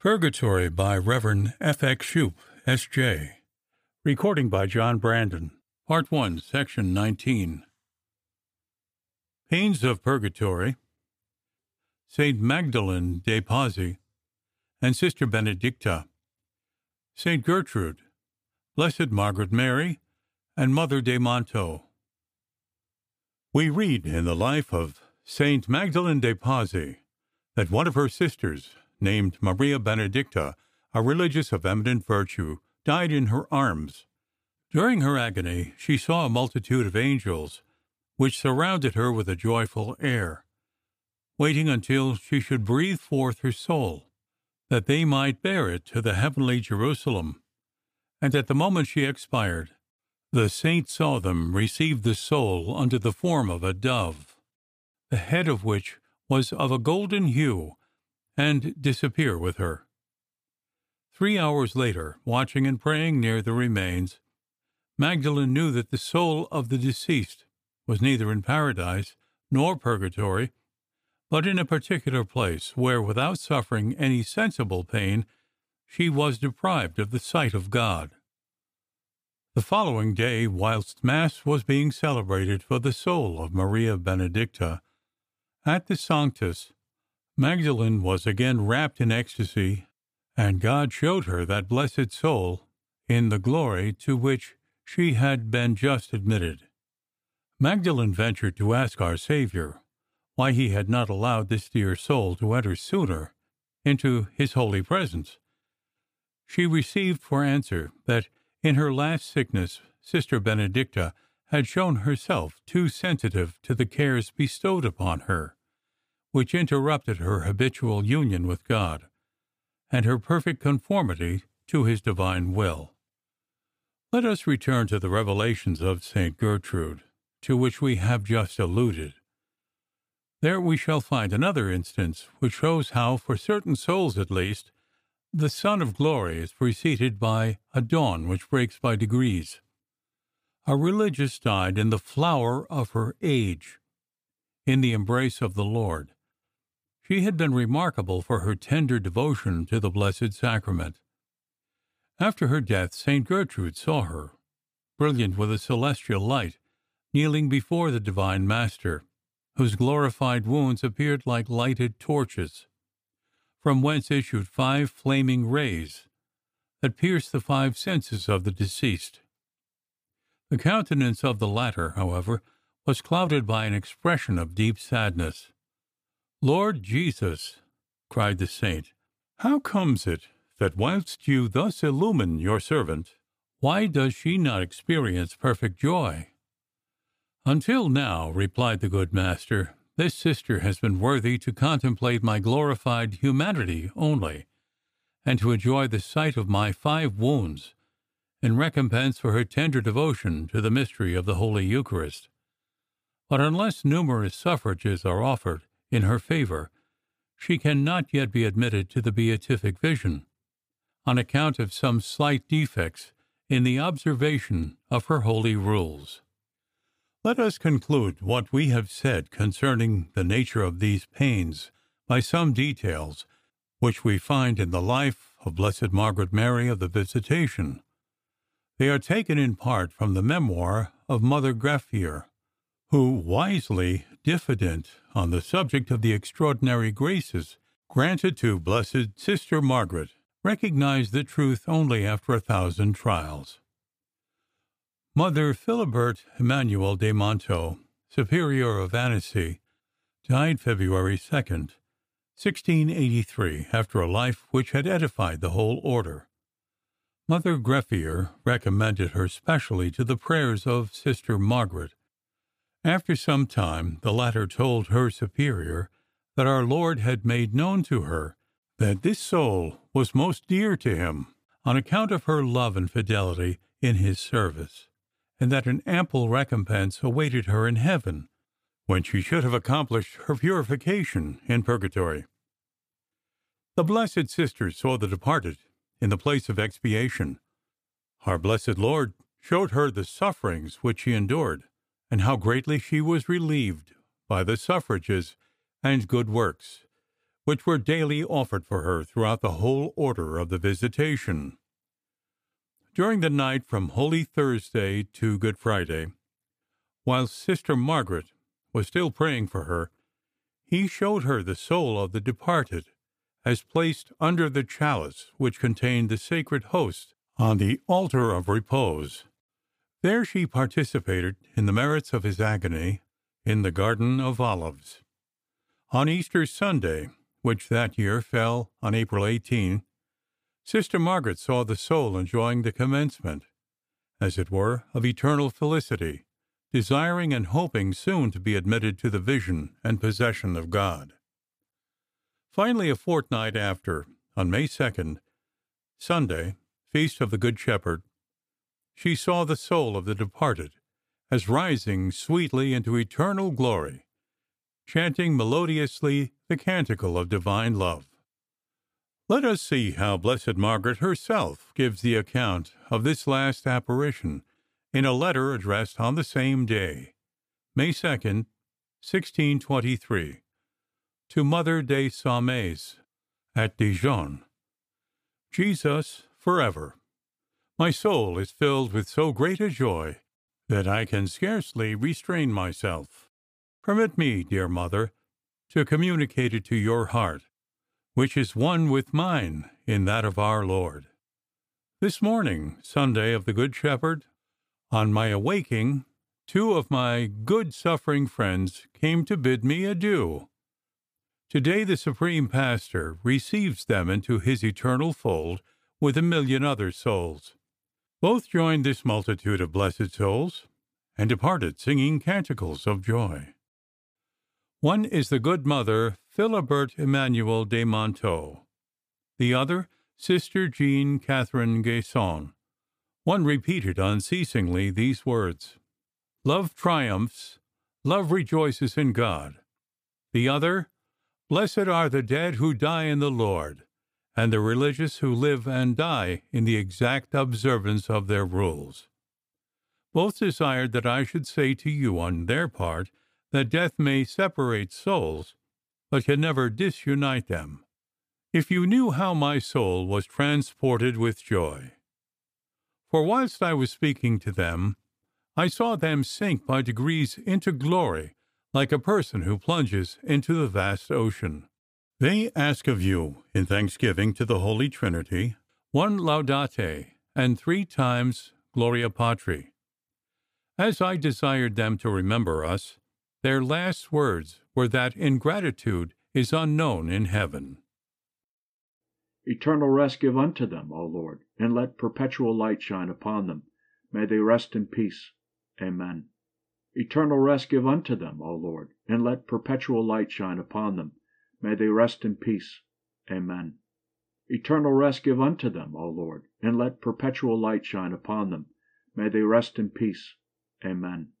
Purgatory by Reverend F. X. Schouppe, S.J. Recording by John Brandon. Part 1, Section 19. Pains of Purgatory. Saint Magdalene de Pazzi and Sister Benedicta. Saint Gertrude, Blessed Margaret Mary, and Mother de Montoux. We read in the life of Saint Magdalene de Pazzi that one of her sisters, named Maria Benedicta, a religious of eminent virtue, died in her arms. During her agony, she saw a multitude of angels, which surrounded her with a joyful air, waiting until she should breathe forth her soul, that they might bear it to the heavenly Jerusalem. And at the moment she expired, the saint saw them receive the soul under the form of a dove, the head of which was of a golden hue, and disappear with her. Three hours later, watching and praying near the remains, Magdalene knew that the soul of the deceased was neither in paradise nor purgatory, but in a particular place where, without suffering any sensible pain, she was deprived of the sight of God. The following day, whilst Mass was being celebrated for the soul of Maria Benedicta at the Sanctus, Magdalene was again wrapped in ecstasy, and God showed her that blessed soul in the glory to which she had been just admitted. Magdalen ventured to ask our Saviour why he had not allowed this dear soul to enter sooner into his holy presence. She received for answer that in her last sickness Sister Benedicta had shown herself too sensitive to the cares bestowed upon her which interrupted her habitual union with God, and her perfect conformity to His divine will. Let us return to the revelations of St. Gertrude, to which we have just alluded. There we shall find another instance which shows how, for certain souls at least, the Sun of Glory is preceded by a dawn which breaks by degrees. A religious died in the flower of her age, in the embrace of the Lord, she had been remarkable for her tender devotion to the Blessed Sacrament. After her death, St. Gertrude saw her, brilliant with a celestial light, kneeling before the Divine Master, whose glorified wounds appeared like lighted torches, from whence issued five flaming rays that pierced the five senses of the deceased. The countenance of the latter, however, was clouded by an expression of deep sadness. Lord Jesus, cried the saint, how comes it that whilst you thus illumine your servant, why does she not experience perfect joy? Until now, replied the good master, this sister has been worthy to contemplate my glorified humanity only, and to enjoy the sight of my five wounds, in recompense for her tender devotion to the mystery of the Holy Eucharist. But unless numerous suffrages are offered, in her favor, she cannot yet be admitted to the beatific vision, on account of some slight defects in the observation of her holy rules. Let us conclude what we have said concerning the nature of these pains by some details which we find in the life of Blessed Margaret Mary of the Visitation. They are taken in part from the memoir of Mother Greffier, who, wisely diffident on the subject of the extraordinary graces granted to Blessed Sister Margaret, recognized the truth only after a thousand trials. Mother Philibert Emmanuel de Montoux, Superior of Annecy, died February 2, 1683, after a life which had edified the whole order. Mother Greffier recommended her specially to the prayers of Sister Margaret, after some time, the latter told her superior that our Lord had made known to her that this soul was most dear to him on account of her love and fidelity in his service, and that an ample recompense awaited her in heaven when she should have accomplished her purification in purgatory. The blessed sister saw the departed in the place of expiation. Our blessed Lord showed her the sufferings which she endured and how greatly she was relieved by the suffrages and good works which were daily offered for her throughout the whole order of the Visitation. During the night from Holy Thursday to Good Friday, while Sister Margaret was still praying for her, he showed her the soul of the departed as placed under the chalice which contained the sacred host on the altar of repose. There she participated in the merits of his agony in the Garden of Olives. On Easter Sunday, which that year fell on April 18, Sister Margaret saw the soul enjoying the commencement, as it were, of eternal felicity, desiring and hoping soon to be admitted to the vision and possession of God. Finally, a fortnight after, on May 2nd, Sunday, Feast of the Good Shepherd, she saw the soul of the departed as rising sweetly into eternal glory, chanting melodiously the canticle of divine love. Let us see how Blessed Margaret herself gives the account of this last apparition in a letter addressed on the same day, May 2nd, 1623, to Mother de Saumaise at Dijon. Jesus forever. My soul is filled with so great a joy that I can scarcely restrain myself. Permit me, dear Mother, to communicate it to your heart which is one with mine in that of our Lord. This morning, Sunday of the Good Shepherd, on my awaking, two of my good suffering friends came to bid me adieu. Today the Supreme Pastor receives them into his eternal fold with a million other souls. Both joined this multitude of blessed souls and departed singing canticles of joy. One is the good mother Philibert Emmanuel de Montoux, the other Sister Jean Catherine Gaison. One repeated unceasingly these words Love triumphs, love rejoices in God. The other, Blessed are the dead who die in the Lord, and the religious who live and die in the exact observance of their rules. Both desired that I should say to you on their part that death may separate souls, but can never disunite them. If you knew how my soul was transported with joy. For whilst I was speaking to them, I saw them sink by degrees into glory, like a person who plunges into the vast ocean. They ask of you, in thanksgiving to the Holy Trinity, one Laudate and three times Gloria Patri. As I desired them to remember us, their last words were that ingratitude is unknown in heaven. Eternal rest give unto them, O Lord, and let perpetual light shine upon them. May they rest in peace. Amen. Eternal rest give unto them, O Lord, and let perpetual light shine upon them. May they rest in peace. Amen. Eternal rest give unto them, O Lord, and let perpetual light shine upon them. May they rest in peace. Amen.